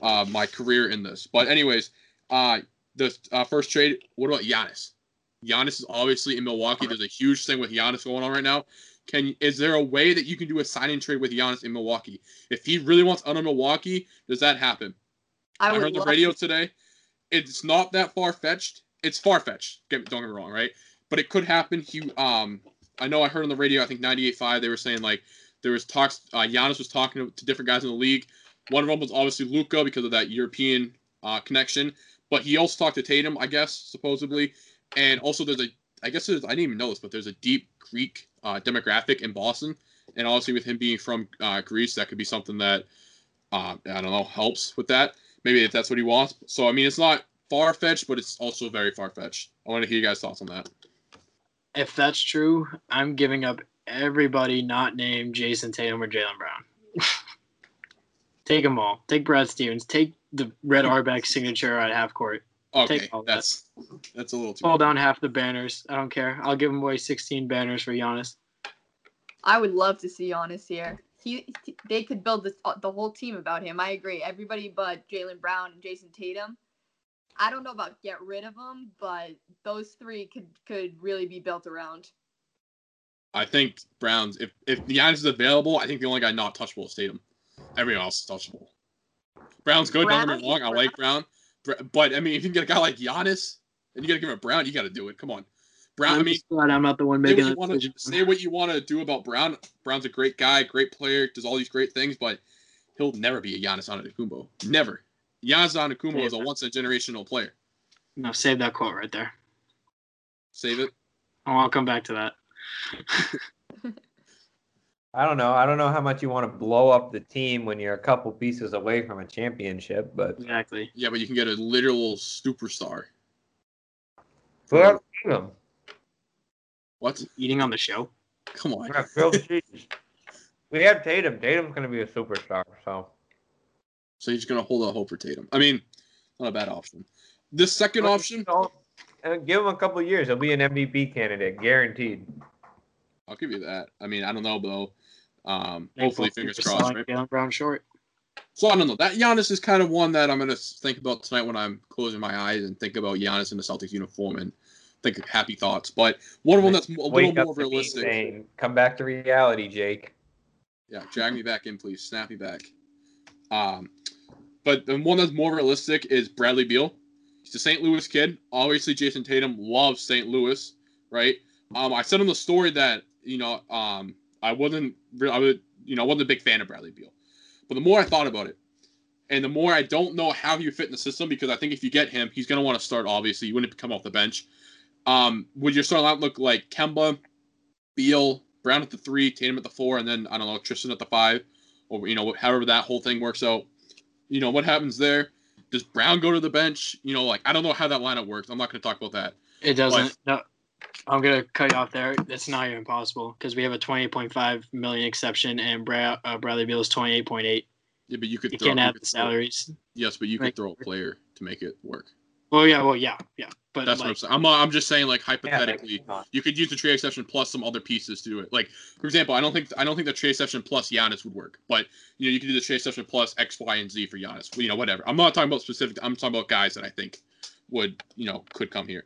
of my career in this. But anyways, uh, the uh, first trade. What about Giannis? Giannis is obviously in Milwaukee. There's a huge thing with Giannis going on right now. Can is there a way that you can do a signing trade with Giannis in Milwaukee? If he really wants out of Milwaukee, does that happen? I, I heard the radio to... today. It's not that far fetched. It's far fetched. Don't get me wrong, right? But it could happen. He um I know I heard on the radio, I think 98.5, they were saying like there was talks. Uh, Giannis was talking to, to, different guys in the league. One of them was obviously Luka because of that European uh, connection, but he also talked to Tatum, I guess, supposedly. And also, there's a, I guess there's, I didn't even know this, but there's a deep Greek uh, demographic in Boston, and obviously with him being from uh, Greece, that could be something that uh, I don't know helps with that. Maybe if that's what he wants. So I mean, it's not far fetched, but it's also very far fetched. I want to hear you guys' thoughts on that if that's true, I'm giving up everybody not named Jayson Tatum or Jalen Brown. Take them all. Take Brad Stevens. Take the red Auerbach signature at half court. Okay, that's that. that's a little too. Pull down half the banners. I don't care. I'll give him away 16 banners for Giannis. I would love to see Giannis here. He, they could build this, uh, the whole team about him. I agree. Everybody but Jalen Brown and Jayson Tatum I don't know about get rid of them, but those three could could really be built around. I think Browns. If if Giannis is available, I think the only guy not touchable is Tatum. Everyone else is touchable. Brown's good. Brown, don't get me wrong. I like Brown, but I mean, if you get a guy like Giannis and you got to give him a Brown, you got to do it. Come on, Brown. I'm I mean, I'm not the one making the decision. Say what you want to do about Brown. Brown's a great guy, great player, does all these great things, but he'll never be a Giannis Antetokounmpo. Never. Giannis Antetokounmpo is a once in a generational player. No, save that quote right there. Save it. Oh, I'll come back to that. I don't know. I don't know how much you want to blow up the team when you're a couple pieces away from a championship, but exactly. Yeah, but you can get a literal superstar. Who them? What? Eating on the show? Come on. we have Tatum. Tatum's gonna be a superstar, so so he's going to hold out hope for Tatum. I mean, not a bad option. The second option. Uh, give him a couple years. He'll be an MVP candidate, guaranteed. I'll give you that. I mean, I don't know, though. Um, hopefully, fingers crossed. Right? Brown short. So I don't know. That Giannis is kind of one that I'm going to think about tonight when I'm closing my eyes and think about Giannis in the Celtics uniform and think of happy thoughts. But one of them that's a little more realistic. Saying, Come back to reality, Jake. Yeah, drag me back in, please. Snap me back. Um, but the one that's more realistic is Bradley Beal. He's a St. Louis kid. Obviously, Jayson Tatum loves St. Louis, right? Um, I said in the story that you know um, I wasn't I would you know I wasn't a big fan of Bradley Beal, but the more I thought about it, and the more I don't know how he would fit in the system because I think if you get him, he's going to want to start. Obviously, you wouldn't come off the bench. Um, would your starting line look like Kemba, Beal, Brown at the three, Tatum at the four, and then I don't know Tristan at the five, or you know however that whole thing works out? You know, what happens there? Does Brown go to the bench? You know, like I don't know how that lineup works. I'm not going to talk about that. It doesn't. But, no, I'm gonna cut you off there. It's not even possible because we have a 28.5 million exception, and Brad, uh, Bradley Beal is 28.8. Yeah, but you could You throw, can't you have could the throw- salaries. Yes, but you could throw a player to make it work. Well, yeah, well, yeah, yeah. But That's what I'm saying. I'm, uh, I'm just saying, like Yeah, like, hypothetically, come you could use the trade exception plus some other pieces to do it. Like, for example, I don't think I don't think the trade exception plus Giannis would work, but you know, you could do the trade exception plus X, Y, and Z for Giannis. You know, whatever. I'm not talking about specific. I'm talking about guys that I think would you know could come here,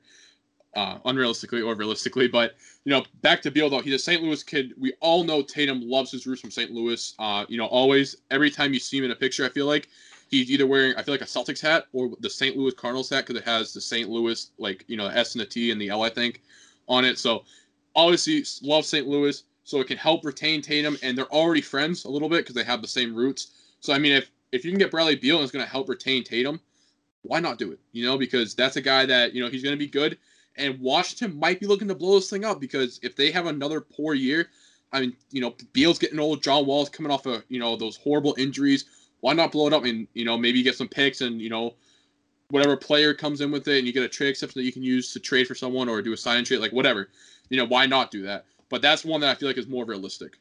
uh, unrealistically or realistically. But you know, back to Beal though, he's a St. Louis kid. We all know Tatum loves his roots from St. Louis. Uh, you know, always every time you see him in a picture, I feel like he's either wearing I feel like a Celtics hat or the St. Louis Cardinals hat because it has the St. Louis like you know S and the T and the L I think on it. So obviously love St. Louis, so it can help retain Tatum, and they're already friends a little bit because they have the same roots. So I mean, if if you can get Bradley Beal and it's going to help retain Tatum, why not do it? You know, because that's a guy that you know he's going to be good, and Washington might be looking to blow this thing up because if they have another poor year, I mean, you know, Beal's getting old, John Wall's coming off of you know those horrible injuries. Why not blow it up and you know maybe get some picks and you know whatever player comes in with it and you get a trade exception that you can use to trade for someone or do a sign and trade like whatever you know why not do that but that's one that i feel like is more realistic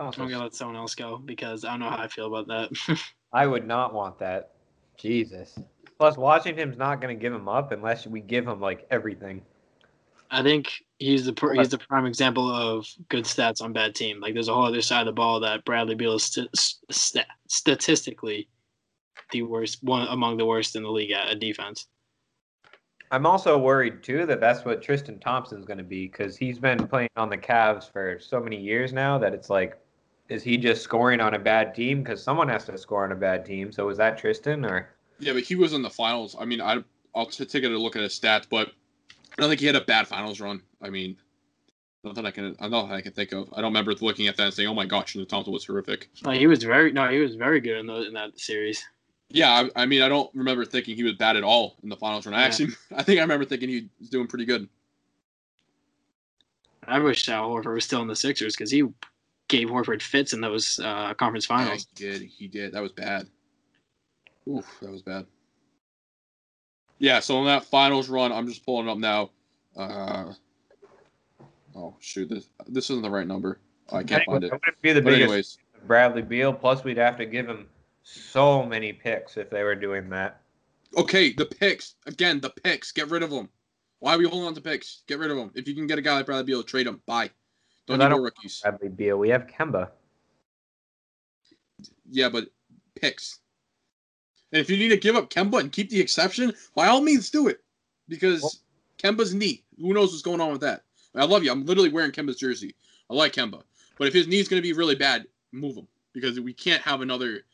Oh, I'm gonna let someone else go because I don't know how I feel about that. I would not want that. Jesus. Plus, Washington's not going to give him up unless we give him like everything. I think he's the pr- he's the prime example of good stats on bad team. Like there's a whole other side of the ball that Bradley Beal is st- st- statistically the worst one among the worst in the league at, at defense. I'm also worried too that that's what Tristan Thompson's going to be because he's been playing on the Cavs for so many years now that it's like, is he just scoring on a bad team? Because someone has to score on a bad team. So was that Tristan or? Yeah but he was in the finals i mean I, i'll t- take a look at his stats but i don't think he had a bad finals run i mean nothing i can i nothing i can think of i don't remember looking at that and saying oh my gosh Tristan thompson was horrific No, he was very no, he was very good in the, in that series. yeah I, I mean i don't remember thinking he was bad at all in the finals run i Yeah. actually i think i remember thinking he was doing pretty good I wish Al Horford was still in the Sixers because he gave Horford fits in those uh, conference Yeah, finals. he did. He did. That was bad. Oof, that was bad. Yeah, so in that finals run, I'm just pulling up now. Uh, oh shoot, this this isn't the right number. I can't find it. That would be the But biggest anyways, Bradley Beal. Plus, we'd have to give him so many picks if they were doing that. okay, the picks again. The picks. Get rid of them. Why are we holding on to picks? Get rid of them. If you can get a guy like Bradley Beal, trade him. Bye. Don't need more rookies. Bradley Beal. We have Kemba. Yeah, but picks. And if you need to give up Kemba and keep the exception, by all means do it. Because Well- Kemba's knee. Who knows what's going on with that? I love you. I'm literally wearing Kemba's jersey. I like Kemba. But if his knee's gonna be really bad, move him. Because we can't have another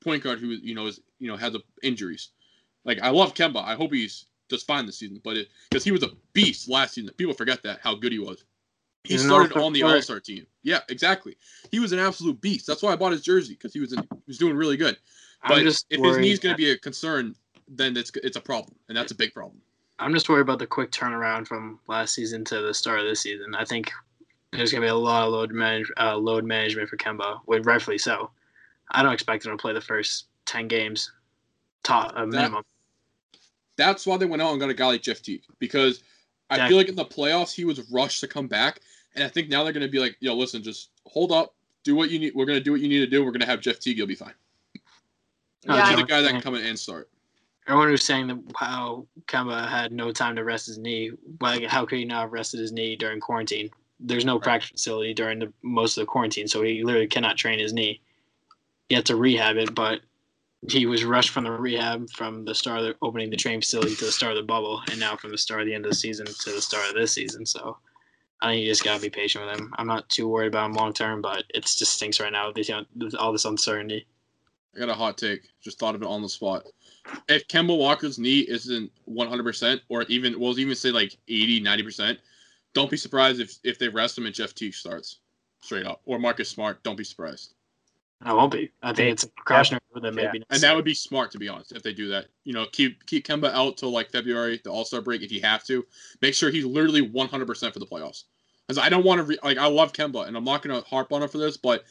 point guard who, you know, is you know, has a, injuries. Like I love Kemba. I hope he's just fine this season. But because he was a beast last season. People forget that, how good he was. He started on the. All Star team. Yeah, exactly. He was an absolute beast. That's why I bought his jersey because he was in, he was doing really good. But I'm just if his knee's going to be a concern, then it's it's a problem, and that's a big problem. I'm just worried about the quick turnaround from last season to the start of this season. I think there's going to be a lot of load manage, uh, load management for Kemba, with rightfully so. I don't expect him to play the first ten games, top a minimum. That's why they went out and got a guy like Jeff Teague because I feel like in the playoffs he was rushed to come back, and I think now they're going to be like, yo, listen, just hold up, do what you need. We're going to do what you need to do. We're going to have Jeff Teague. You'll be fine. No, Yeah, He's I- a guy that can come in and start. Everyone who's saying that how Kemba had no time to rest his knee, like how could he not have rested his knee during quarantine? There's no Right. practice facility during the most of the quarantine, so he literally cannot train his knee. He had to rehab it, but he was rushed from the rehab from the start of the, opening the training facility to the start of the bubble, and now from the start of the end of the season to the start of this season. So I think you just gotta be patient with him. I'm not too worried about him long term, but it just stinks right now with, you know, with all this uncertainty. I got a hot take. Just thought of it on the spot. If Kemba Walker's knee isn't 100%, or even, we'll even say like 80, 90%, don't be surprised if, if they rest him and Jeff Teague starts straight up. Or Marcus Smart. Don't be surprised. I won't be. I think it's a precautionary move that may Yeah. And that would be smart, to be honest, if they do that. You know, keep keep Kemba out till like February, the All Star break, if you have to. Make sure he's literally 100% for the playoffs. Because I don't want to, re- like, I love Kemba, and I'm not going to harp on him for this, but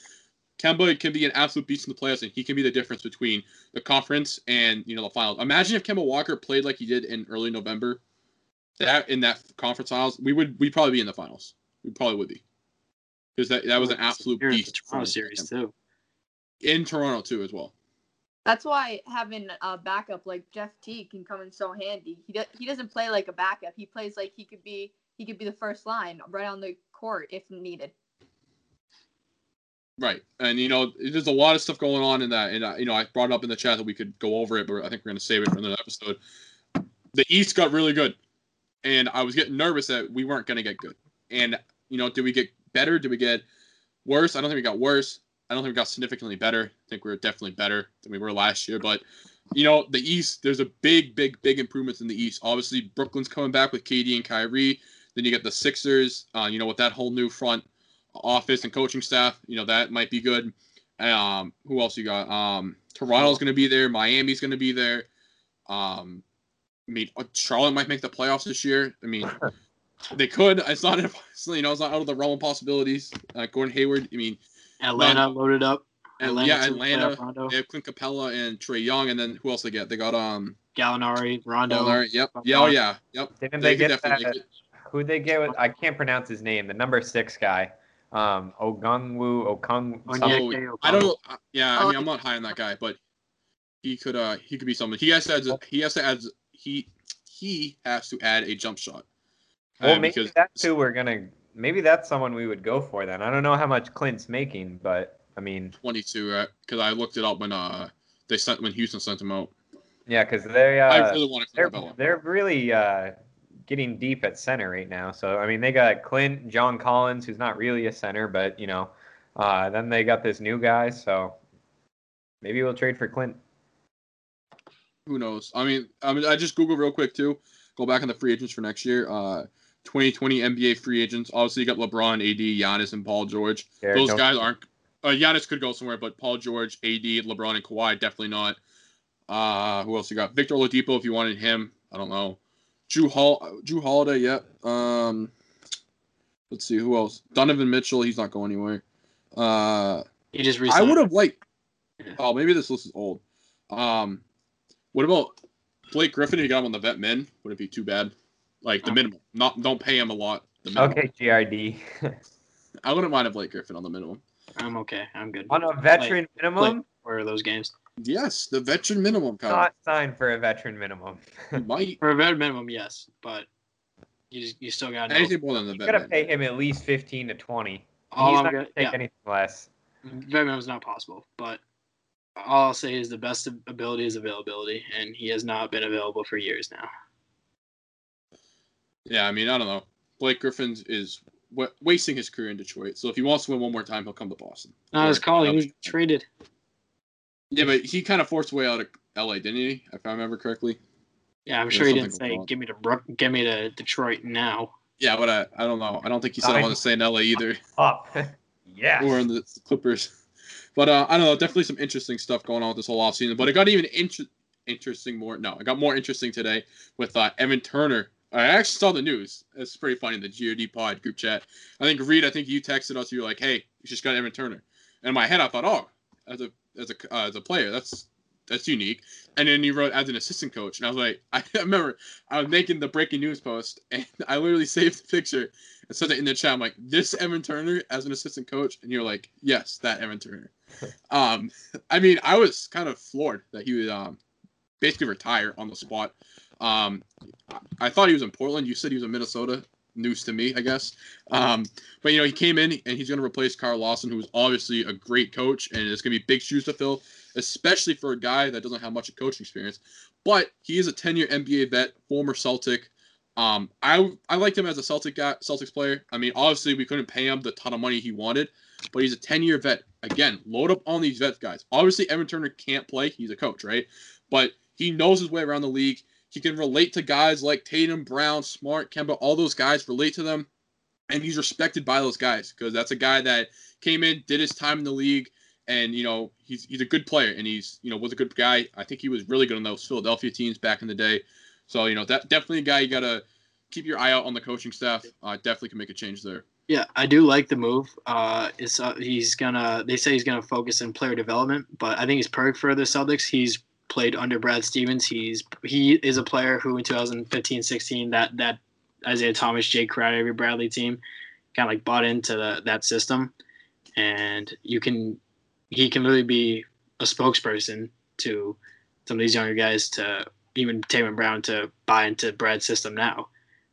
Kemba can be an absolute beast in the playoffs, and he can be the difference between the conference and, you know, the finals. Imagine if Kemba Walker played like he did in early November, that in that conference finals, we would we'd probably be in the finals. We probably would be. Because that, that was an absolute Here in the beast. Toronto series Kemba. too. in Toronto too as well. That's why having a backup like Jeff T can come in so handy. He do, he doesn't play like a backup. He plays like he could be he could be the first line right on the court if needed. Right, and you know, there's a lot of stuff going on in that, and uh, you know, I brought it up in the chat that we could go over it, but I think we're gonna save it for another episode. The East got really good, and I was getting nervous that we weren't gonna get good. And you know, did we get better? Did we get worse? I don't think we got worse. I don't think we got significantly better. I think we are definitely better than we were last year. But you know, the East, there's a big, big, big improvements in the East. Obviously, Brooklyn's coming back with KD and Kyrie. Then you get the Sixers. Uh, you know, with that whole new front office and coaching staff. You know that might be good. Um, who else you got? Um, Toronto's going to be there. Miami's going to be there. Um, I mean, uh, Charlotte might make the playoffs this year. I mean, they could. It's not, you know, it's not out of the realm of possibilities. Uh, Gordon Hayward. I mean, Atlanta not, loaded up. Atlanta yeah, Atlanta. They have Clint Capela and Trae Young, and then who else they get? They got um Gallinari, Rondo. Gallinari, yep. Yeah. Oh yeah. Yep. Didn't they, they get that? Who they get with? I can't pronounce his name. The number six guy um Ogungwu Okung. Oh, I don't. Uh, yeah, I mean, I'm not high on that guy, but he could uh he could be something. He has to add he has to add he he has to add a jump shot. Well, uh, maybe because, that's who we're gonna. Maybe that's someone we would go for then. I don't know how much Clint's making, but I mean, 22. Right? Because I looked it up when uh they sent when Houston sent him out. Yeah, because they uh, I really want to they're, they're really uh getting deep at center right now. So I mean, they got Clint, John Collins, who's not really a center, but you know, uh, then they got this new guy. So maybe we'll trade for Clint. Who knows? I mean, I mean, I just googled real quick too. Go back on the free agents for next year. Uh, 2020 NBA free agents. Obviously, you got LeBron, AD, Giannis, and Paul George. Yeah, Those guys aren't. Uh, Giannis could go somewhere, but Paul George, AD, LeBron, and Kawhi definitely not. Uh, who else you got? Victor Oladipo, if you wanted him. I don't know. Jrue Hall, Jrue Holiday, yeah. Um, let's see who else. Donovan Mitchell, he's not going anywhere. Uh, he just. Resigned. I would have liked. Oh, maybe this list is old. Um, what about Blake Griffin? If you got him on the vet min, would it be too bad? Like the minimum, not don't pay him a lot. Okay, GRD. I wouldn't mind a Blake Griffin on the minimum. I'm okay. I'm good. On a veteran Play, minimum. Where are those games? Yes, the veteran minimum. Kyle. Not signed for a veteran minimum. might for a veteran minimum, yes, but you you still got anything more than the. You got to pay him at least fifteen to twenty. All He's I'm not gonna take yeah. anything less. Veteran minimum is not possible, but all I'll say is the best ability is availability, and he has not been available for years now. Yeah, I mean, I don't know. Blake Griffin's is w- wasting his career in Detroit. So if he wants to win one more time, he'll come to Boston. No, his calling. He was traded. Yeah, but he kind of forced a way out of LA, didn't he? If I remember correctly. Yeah, I'm sure he didn't say "Give me to Brook, give me to Detroit now." Yeah, but I, I don't know. I don't think he said I want to stay in LA either. Up, yeah. Or in the Clippers. But uh, I don't know. Definitely some interesting stuff going on with this whole offseason. But it got even inter- interesting more. No, it got more interesting today with uh, Evan Turner. I actually saw the news. It's pretty funny. The GRD Pod group chat. I think Reid. I think you texted us. You were like, "Hey, you just got Evan Turner." And in my head, I thought, "Oh, as a as a uh, as a player. That's that's unique. And then you wrote as an assistant coach, and I was like, I remember I was making the breaking news post, and I literally saved the picture and said it in the chat. I'm like, this Evan Turner as an assistant coach, and you're like, yes, that Evan Turner. um, I mean, I was kind of floored that he would um basically retire on the spot. Um, I thought he was in Portland. You said he was in Minnesota news to me, I guess. Um, but you know, he came in and he's going to replace Kara Lawson, who's obviously a great coach, and it's going to be big shoes to fill, especially for a guy that doesn't have much of coaching experience. But he is a 10-year NBA vet, former Celtic. Um, I I liked him as a Celtic guy, Celtics player. I mean, obviously we couldn't pay him the ton of money he wanted, but he's a 10-year vet. Again, load up on these vet guys. Obviously, Evan Turner can't play; he's a coach, right? But he knows his way around the league. He can relate to guys like Tatum, Brown, Smart, Kemba, all those guys, relate to them. And he's respected by those guys because that's a guy that came in, did his time in the league, and you know he's he's a good player and he's you know was a good guy. I think he was really good on those Philadelphia teams back in the day. So you know that definitely a guy you gotta keep your eye out on the coaching staff. Uh, definitely can make a change there. Yeah, I do like the move. Uh, it's uh, he's gonna. They say he's gonna focus on player development, but I think he's perfect for the Celtics. He's played under Brad Stevens. He's he is a player who in 2015-16 that that Isaiah Thomas, Jae Crowder, every Bradley team kind of like bought into the, that system, and you can he can really be a spokesperson to some of these younger guys to even Taven Brown to buy into Brad's system now.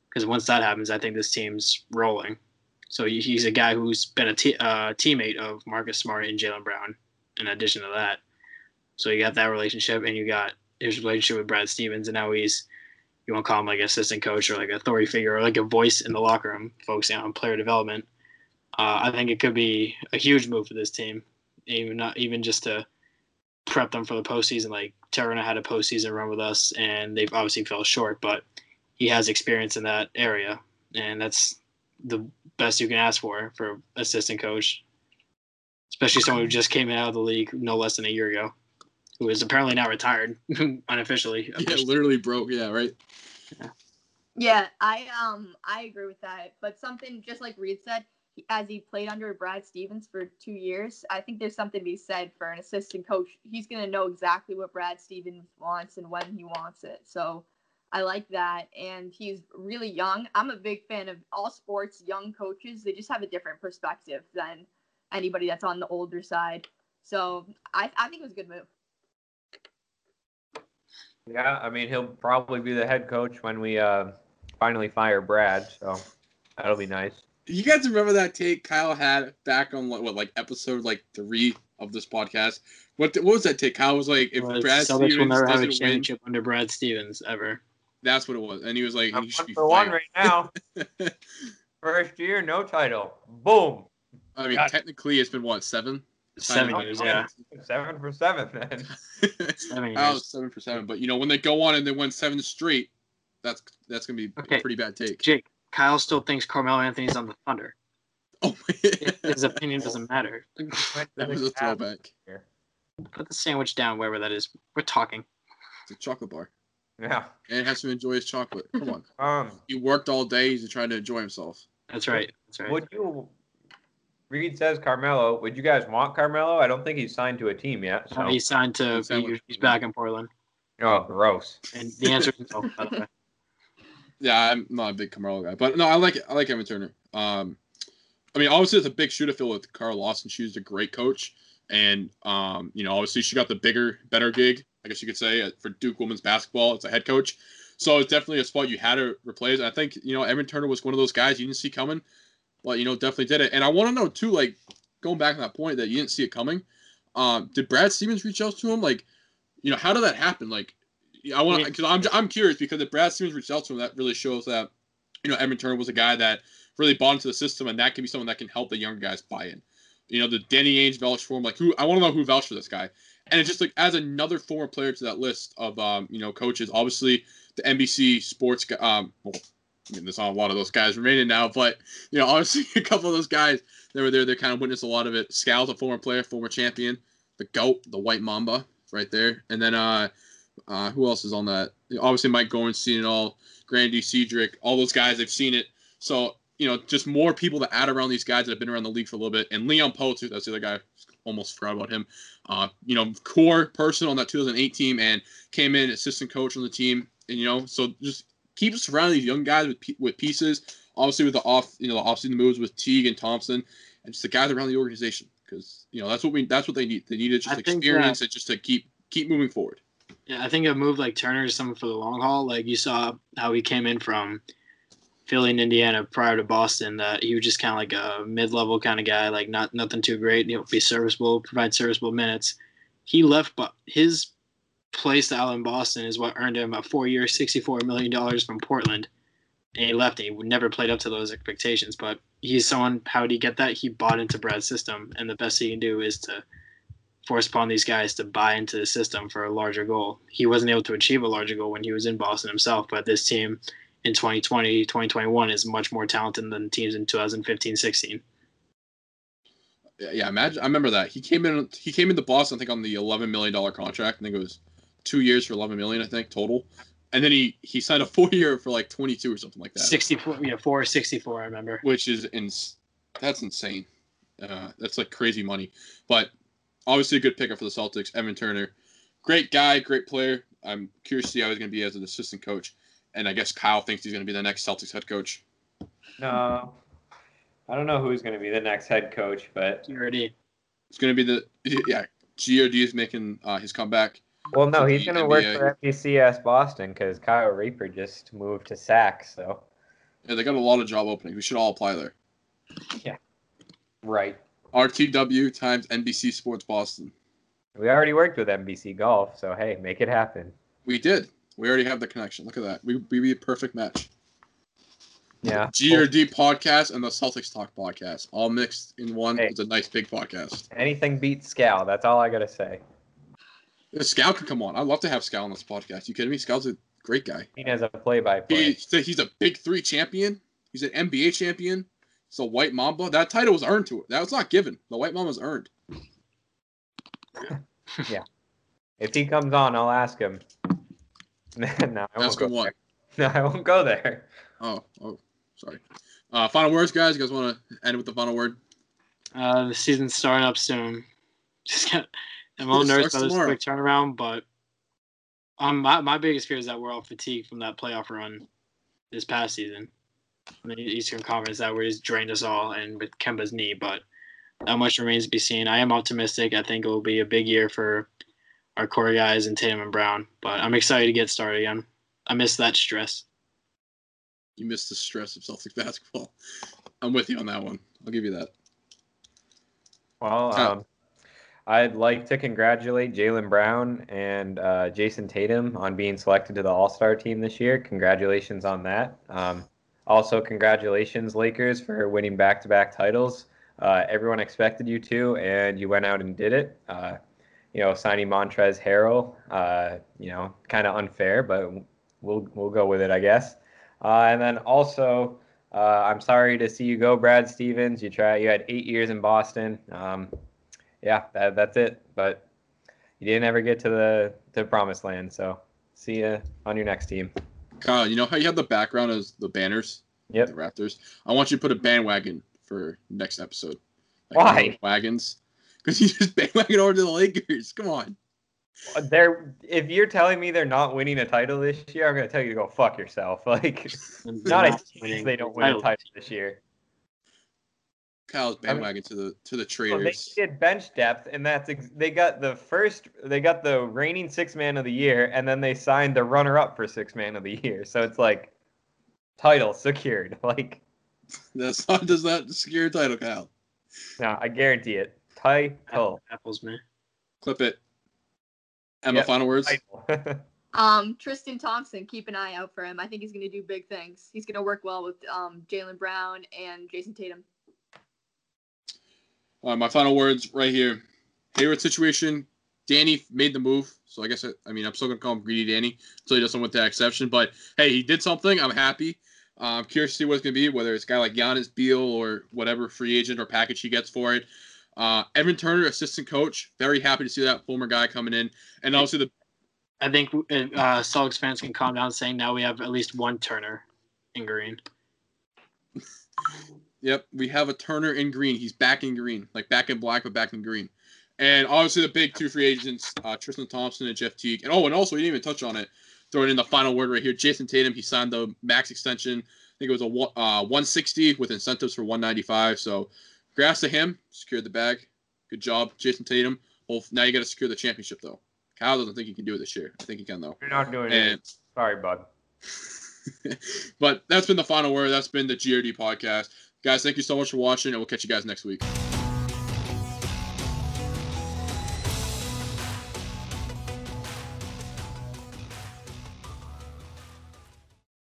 Because once that happens, I think this team's rolling. So he's a guy who's been a t- uh, teammate of Marcus Smart and Jaylen Brown. In addition to that, so you got that relationship, and you got his relationship with Brad Stevens, and now he's you want to call him like assistant coach or like a authority figure or like a voice in the locker room, focusing on player development. Uh, I think it could be a huge move for this team, even not even just to prep them for the postseason. Like Terrana had a postseason run with us, and they've obviously fell short, but he has experience in that area, and that's the best you can ask for for assistant coach, especially someone who just came out of the league no less than a year ago, who is apparently now retired unofficially. Yeah, literally broke. Yeah, right. Yeah. yeah, I um I agree with that. But something just like Reid said, as he played under Brad Stevens for two years, I think there's something to be said for an assistant coach. He's gonna know exactly what Brad Stevens wants and when he wants it. So I like that. And he's really young. I'm a big fan of all sports, young coaches. They just have a different perspective than anybody that's on the older side. So I, I think it was a good move. Yeah, I mean, he'll probably be the head coach when we uh, finally fire Brad. So that'll be nice. You guys remember that take Kyle had back on what, like episode like three of this podcast? What what was that take? Kyle was like, if well, Brad Stevens will never have a championship win, under Brad Stevens ever. That's what it was. And he was like, I'm he should be for one right now. First year, no title. Boom. I mean, technically, it's been what seven? Seven years, yeah. Seven for seven, then. seven years. Oh, seven for seven. But you know, when they go on and they win seven straight, that's that's gonna be okay. a pretty bad take. Jake, Kyle still thinks Carmelo Anthony's on the Thunder. Oh, his opinion doesn't matter. that was a throwback. Put the sandwich down wherever that is. We're talking. It's a chocolate bar. Yeah. And has to enjoy his chocolate. Come on. Um, he worked all day. He's trying to enjoy himself. That's right. That's right. Would you? Reid says Carmelo. Would you guys want Carmelo? I don't think he's signed to a team yet. So. he's signed to. He's, he's back in Portland. Oh, gross. And the answer is no. By the way. Yeah, I'm not a big Carmelo guy, but no, I like I like Evan Turner. Um, I mean, obviously it's a big shoe to fill with Kara Lawson. She's a great coach, and um, you know, obviously she got the bigger, better gig I guess you could say, uh, for Duke women's basketball. It's a head coach. So it's definitely a spot you had to replace. I think, you know, Evan Turner was one of those guys you didn't see coming, but, you know, definitely did it. And I want to know, too, like, going back to that point that you didn't see it coming, um, did Brad Stevens reach out to him? Like, you know, how did that happen? Like, I want because I'm, I'm curious because if Brad Stevens reached out to him, that really shows that, you know, Evan Turner was a guy that really bought into the system, and that can be someone that can help the younger guys buy in. You know, the Danny Ainge vouch for him. Like, who I want to know who vouched for this guy and it just like adds another former player to that list of um, you know coaches. Obviously, the NBC Sports. Um, well, I there's not a lot of those guys remaining now, but you know, obviously a couple of those guys that were there, they kind of witnessed a lot of it. Scal's a former player, former champion, the goat, the white mamba, right there, and then uh, uh, who else is on that? Obviously, Mike Gorman's seen it all. Grandy Cedric, all those guys, they've seen it. So you know, just more people to add around these guys that have been around the league for a little bit. And Leon too, that's the other guy. Almost forgot about him. Uh, you know, core person on that 2008 team and came in assistant coach on the team. And you know, so just keep surrounding these young guys with with pieces. Obviously, with the off, you know, the offseason moves with Teague and Thompson, and just the guys around the organization because you know that's what we that's what they need. They needed just I uh, experience and just to keep keep moving forward. Yeah, I think a move like Turner is something for the long haul. Like you saw how he came in from Philly and Indiana prior to Boston that he was just kind of like a mid-level kind of guy, like not nothing too great. He'll be serviceable, provide serviceable minutes. He left, but his play style in Boston is what earned him a four-year, sixty-four million dollars from Portland. And he left, and he never played up to those expectations. But he's someone. How did he get that? He bought into Brad's system, and the best he can do is to force upon these guys to buy into the system for a larger goal. He wasn't able to achieve a larger goal when he was in Boston himself, but this team in 2020, 2021 is much more talented than teams in 2015, 16. Yeah, imagine. I remember that he came in. He came into Boston, I think, on the 11 million dollar contract. I think it was two years for 11 million. I think total. And then he he signed a four year for like 22 or something like that. 64, yeah, four 64. I remember. Which is in, that's insane. Uh, that's like crazy money. But obviously a good pickup for the Celtics. Evan Turner, great guy, great player. I'm curious to see how he's going to be as an assistant coach and I guess Kyle thinks he's going to be the next Celtics head coach. No, I don't know who's going to be the next head coach, but you already. It's gonna be the yeah. God is making uh, his comeback. Well, no, he's gonna work uh, for NBCS Boston because Kyle Draper just moved to SAC. So yeah, they got a lot of job openings. We should all apply there. Yeah. Right. RTW times NBC Sports Boston. We already worked with NBC Golf, so hey, make it happen. We did. We already have the connection. Look at that. We we be a perfect match. Yeah. GRD podcast and the Celtics Talk podcast, all mixed in one. Hey, it's a nice big podcast. Anything beats Scal. That's all I gotta say. Yeah, Scal can come on. I'd love to have Scal on this podcast. You kidding me? Scal's a great guy. He has a play-by-play. He, he's a big three champion. He's an NBA champion. He's a white mamba. That title was earned to it. That was not given. The white mamba was earned. yeah. If he comes on, I'll ask him. no, I won't ask him what? There. No, I won't go there. Oh, oh, sorry. Uh, final words, guys. You guys want to end with the final word? Uh, the season's starting up soon. Just get. I'm a little nervous about this quick turnaround, but um, my my biggest fear is that we're all fatigued from that playoff run this past season. In the Eastern Conference, that where he's drained us all, and with Kemba's knee, but that much remains to be seen. I am optimistic. I think it will be a big year for our core guys and Tatum and Brown. But I'm excited to get started again. I miss that stress. You miss the stress of Celtics basketball. I'm with you on that one. I'll give you that. Well, um, I'd like to congratulate Jaylen Brown and uh, Jayson Tatum on being selected to the All Star team this year. Congratulations on that. Um, also, congratulations, Lakers, for winning back to back titles. Uh, everyone expected you to, and you went out and did it. Uh, you know, signing Montrezl Harrell, uh, you know, kind of unfair, but we'll we'll go with it, I guess. Uh, and then also, uh, I'm sorry to see you go, Brad Stevens. You try, you had eight years in Boston. Um, yeah, that, that's it. But you didn't ever get to the to promised land. So see you on your next team. Kyle, you know how you have the background as the banners? Yep. The Raptors. I want you to put a bandwagon for next episode. Like Why? Wagons. Because you just bandwagon over to the Lakers. Come on. Uh, they're if you're telling me they're not winning a title this year, I'm gonna tell you to go fuck yourself. Like not a chance they don't win a title this year. Kyle's bandwagon I mean, to the to the traders. Well, they did bench depth, and that's ex- they got the first they got the reigning six man of the year, and then they signed the runner up for six man of the year. So it's like title secured. Like that's not does not secure title, Kyle. No, I guarantee it. Title. Apples, man. Clip it. Emma, yep. final words. um, Tristan Thompson, keep an eye out for him. I think he's going to do big things. He's going to work well with um, Jaylen Brown and Jayson Tatum. All right, my final words right here. Hayward situation. Danny made the move, so I guess I, I mean I'm still gonna call him greedy Danny until he does something with that exception. But hey, he did something. I'm happy. Uh, I'm curious to see what it's gonna be, whether it's a guy like Giannis Beal or whatever free agent or package he gets for it. Uh, Evan Turner, assistant coach, very happy to see that former guy coming in, and also the. I think uh, Celtics fans can calm down, saying now we have at least one Turner in green. yep, we have a Turner in green. He's back in green, like back in black, but back in green. And obviously the big two free agents, uh, Tristan Thompson and Jeff Teague. And oh, and also we didn't even touch on it. Throwing in the final word right here, Jayson Tatum. He signed the max extension. I think it was a uh, 160 with incentives for 195. So Congrats to him. Secured the bag. Good job, Jayson Tatum. Well, now you got to secure the championship though. Kyle doesn't think he can do it this year. I think he can though. You're not doing and, it. Sorry, bud. but that's been the final word. That's been the GRD podcast. Guys, thank you so much for watching, and we'll catch you guys next week.